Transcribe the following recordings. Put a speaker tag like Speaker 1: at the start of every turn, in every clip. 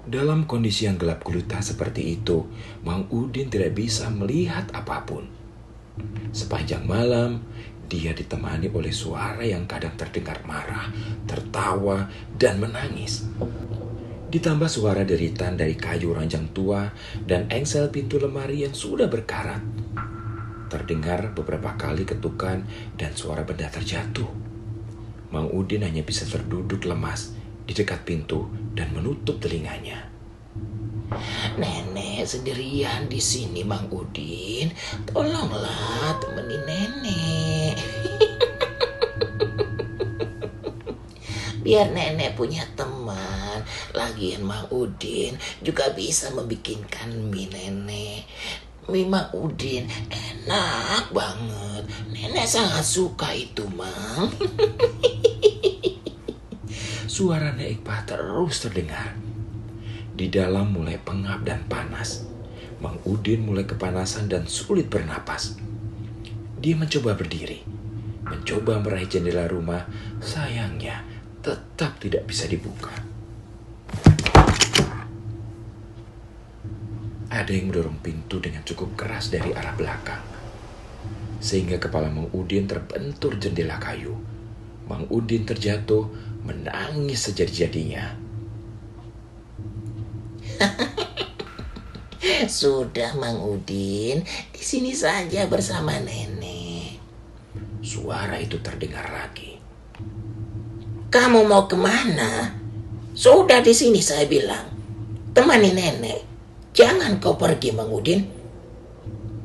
Speaker 1: Dalam kondisi yang gelap gulita seperti itu, Mang Udin tidak bisa melihat apa pun. Sepanjang malam, dia ditemani oleh suara yang kadang terdengar marah, tertawa, dan menangis. Ditambah suara deritan dari kayu ranjang tua dan engsel pintu lemari yang sudah berkarat. Terdengar beberapa kali ketukan dan suara benda terjatuh. Mang Udin hanya bisa terduduk lemas di dekat pintu dan menutup telinganya.
Speaker 2: Nenek sendirian di sini, Mang Udin. Tolonglah temenin nenek. Biar nenek punya teman. Lagian Mang Udin juga bisa membikinkan mie nenek. Mie Mang Udin enak banget. Nenek sangat suka itu, Mang.
Speaker 1: Suara Nek Iqbal terus terdengar. Di dalam mulai pengap dan panas. Mang Udin mulai kepanasan dan sulit bernapas. Dia mencoba berdiri, mencoba meraih jendela rumah. Sayangnya, tetap tidak bisa dibuka. Ada yang mendorong pintu dengan cukup keras dari arah belakang. Sehingga kepala Mang Udin terbentur jendela kayu. Mang Udin terjatuh, menangis sejadi-jadinya.
Speaker 2: Sudah, Mang Udin. Di sini saja bersama nenek.
Speaker 1: Suara itu terdengar lagi.
Speaker 2: Kamu mau ke mana? Sudah di sini saya bilang. Temani nenek. Jangan kau pergi, Mang Udin.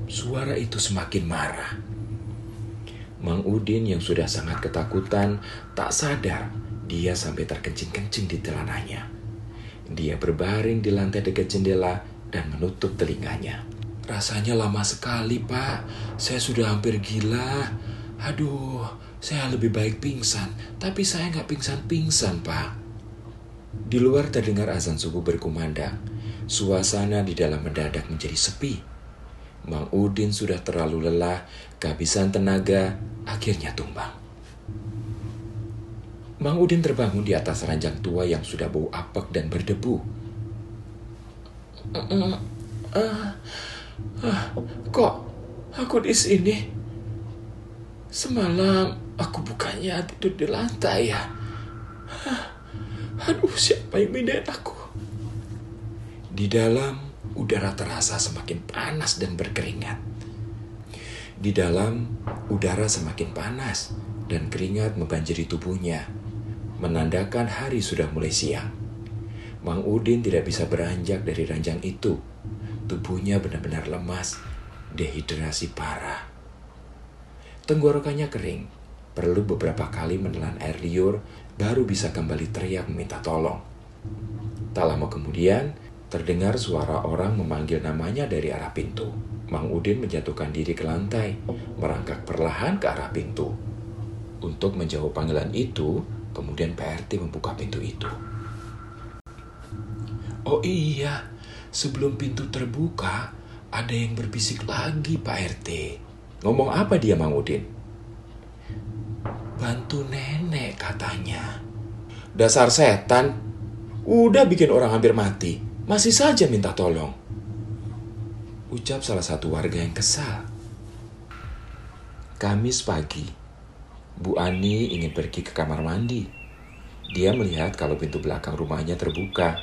Speaker 1: Suara itu semakin marah. Mang Udin yang sudah sangat ketakutan tak sadar dia sampai terkencing-kencing di telananya. Dia berbaring di lantai dekat jendela dan menutup telinganya. Rasanya lama sekali, Pak. Saya sudah hampir gila. Aduh, saya lebih baik pingsan. Tapi saya nggak pingsan-pingsan, Pak. Di luar terdengar azan subuh berkumandang. Suasana di dalam mendadak menjadi sepi. Mang Udin sudah terlalu lelah, kehabisan tenaga, akhirnya tumbang. Mang Udin terbangun di atas ranjang tua yang sudah bau apek dan berdebu. Uh, uh, uh, kok aku di sini? Semalam aku bukannya tidur di lantai ya. Aduh, siapa yang mindahin aku? Di dalam, udara terasa semakin panas dan berkeringat. Di dalam, udara semakin panas dan keringat membanjiri tubuhnya, menandakan hari sudah mulai siang. Mang Udin tidak bisa beranjak dari ranjang itu. Tubuhnya benar-benar lemas, dehidrasi parah. Tenggorokannya kering, perlu beberapa kali menelan air liur baru bisa kembali teriak meminta tolong. Tak lama kemudian, terdengar suara orang memanggil namanya dari arah pintu. Mang Udin menjatuhkan diri ke lantai, merangkak perlahan ke arah pintu. Untuk menjawab panggilan itu, kemudian PRT membuka pintu itu. Oh iya, sebelum pintu terbuka, ada yang berbisik lagi Pak RT. Ngomong apa dia Mang Udin? Bantu nenek katanya. Dasar setan, udah bikin orang hampir mati, masih saja minta tolong. Ucap salah satu warga yang kesal. Kamis pagi, Bu Ani ingin pergi ke kamar mandi. Dia melihat kalau pintu belakang rumahnya terbuka.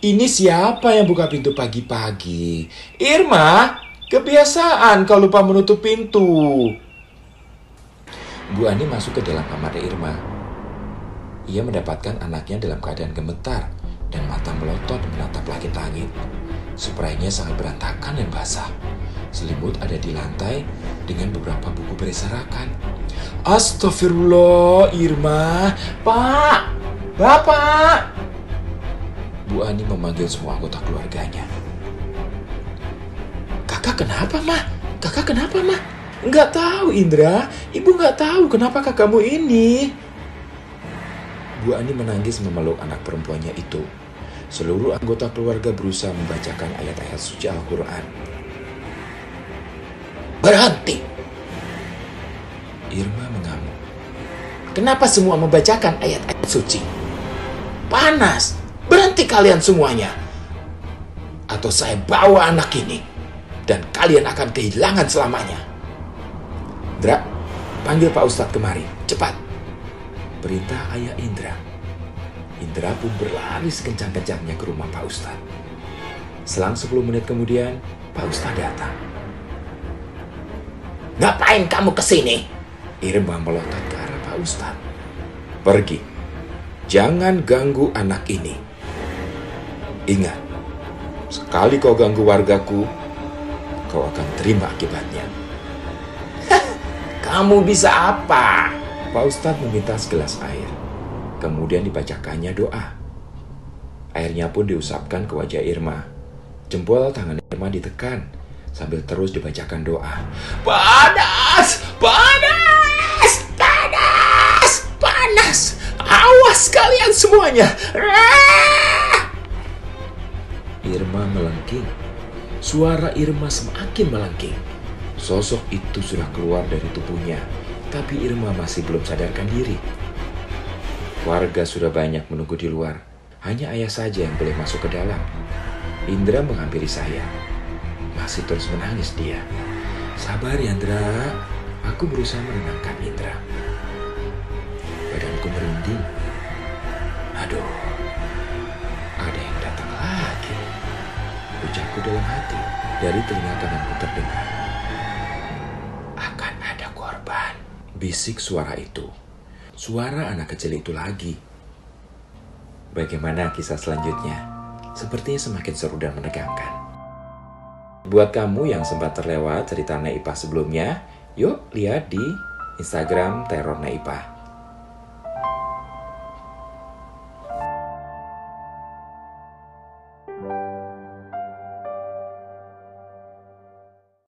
Speaker 1: Ini siapa yang buka pintu pagi-pagi? Irma, kebiasaan kau lupa menutup pintu. Bu Ani masuk ke dalam kamar Irma. Ia mendapatkan anaknya dalam keadaan gemetar dan mata melotot menatap langit-langit. Spraynya sangat berantakan dan basah. Selimut ada di lantai dengan beberapa buku berserakan. Astagfirullah, Irma. Pak, Bapak. Bu Ani memanggil semua anggota keluarganya. Kakak kenapa, mah? Kakak kenapa, mah? Enggak tahu, Indra. Ibu enggak tahu kenapa kakakmu ini. Bu Ani menangis memeluk anak perempuannya itu. Seluruh anggota keluarga berusaha membacakan ayat-ayat suci Al-Quran.
Speaker 2: Berhenti.
Speaker 1: Kenapa semua membacakan ayat-ayat suci? Panas. Berhenti kalian semuanya. Atau saya bawa anak ini. Dan kalian akan kehilangan selamanya. Indra, panggil Pak Ustadz kemari. Cepat. Perintah ayah Indra. Indra pun berlari sekencang-kencangnya ke rumah Pak Ustadz. Selang 10 menit kemudian, Pak Ustadz datang.
Speaker 2: Ngapain kamu ke sini?
Speaker 1: Irma melotot ke arah Pak Ustadz. Pergi. Jangan ganggu anak ini. Ingat, sekali kau ganggu wargaku, kau akan terima akibatnya.
Speaker 2: Kamu bisa apa?
Speaker 1: Pak Ustadz meminta segelas air. Kemudian dibacakannya doa. Airnya pun diusapkan ke wajah Irma. Jempol tangan Irma ditekan sambil terus dibacakan doa.
Speaker 2: Panas! Panas! Awas kalian semuanya!
Speaker 1: Irma melengking. Suara Irma semakin melengking. Sosok itu sudah keluar dari tubuhnya, tapi Irma masih belum sadarkan diri. Warga sudah banyak menunggu di luar. Hanya ayah saja yang boleh masuk ke dalam. Indra menghampiri saya. Masih terus menangis dia. Sabar Yandra, aku berusaha menenangkan Indra. Dari telinga kananku terdengar. Akan ada korban. Bisik suara itu. Suara anak kecil itu lagi. Bagaimana kisah selanjutnya? Sepertinya semakin seru dan menegangkan. Buat kamu yang sempat terlewat cerita Naipah sebelumnya, yuk lihat di Instagram Teror Naipah.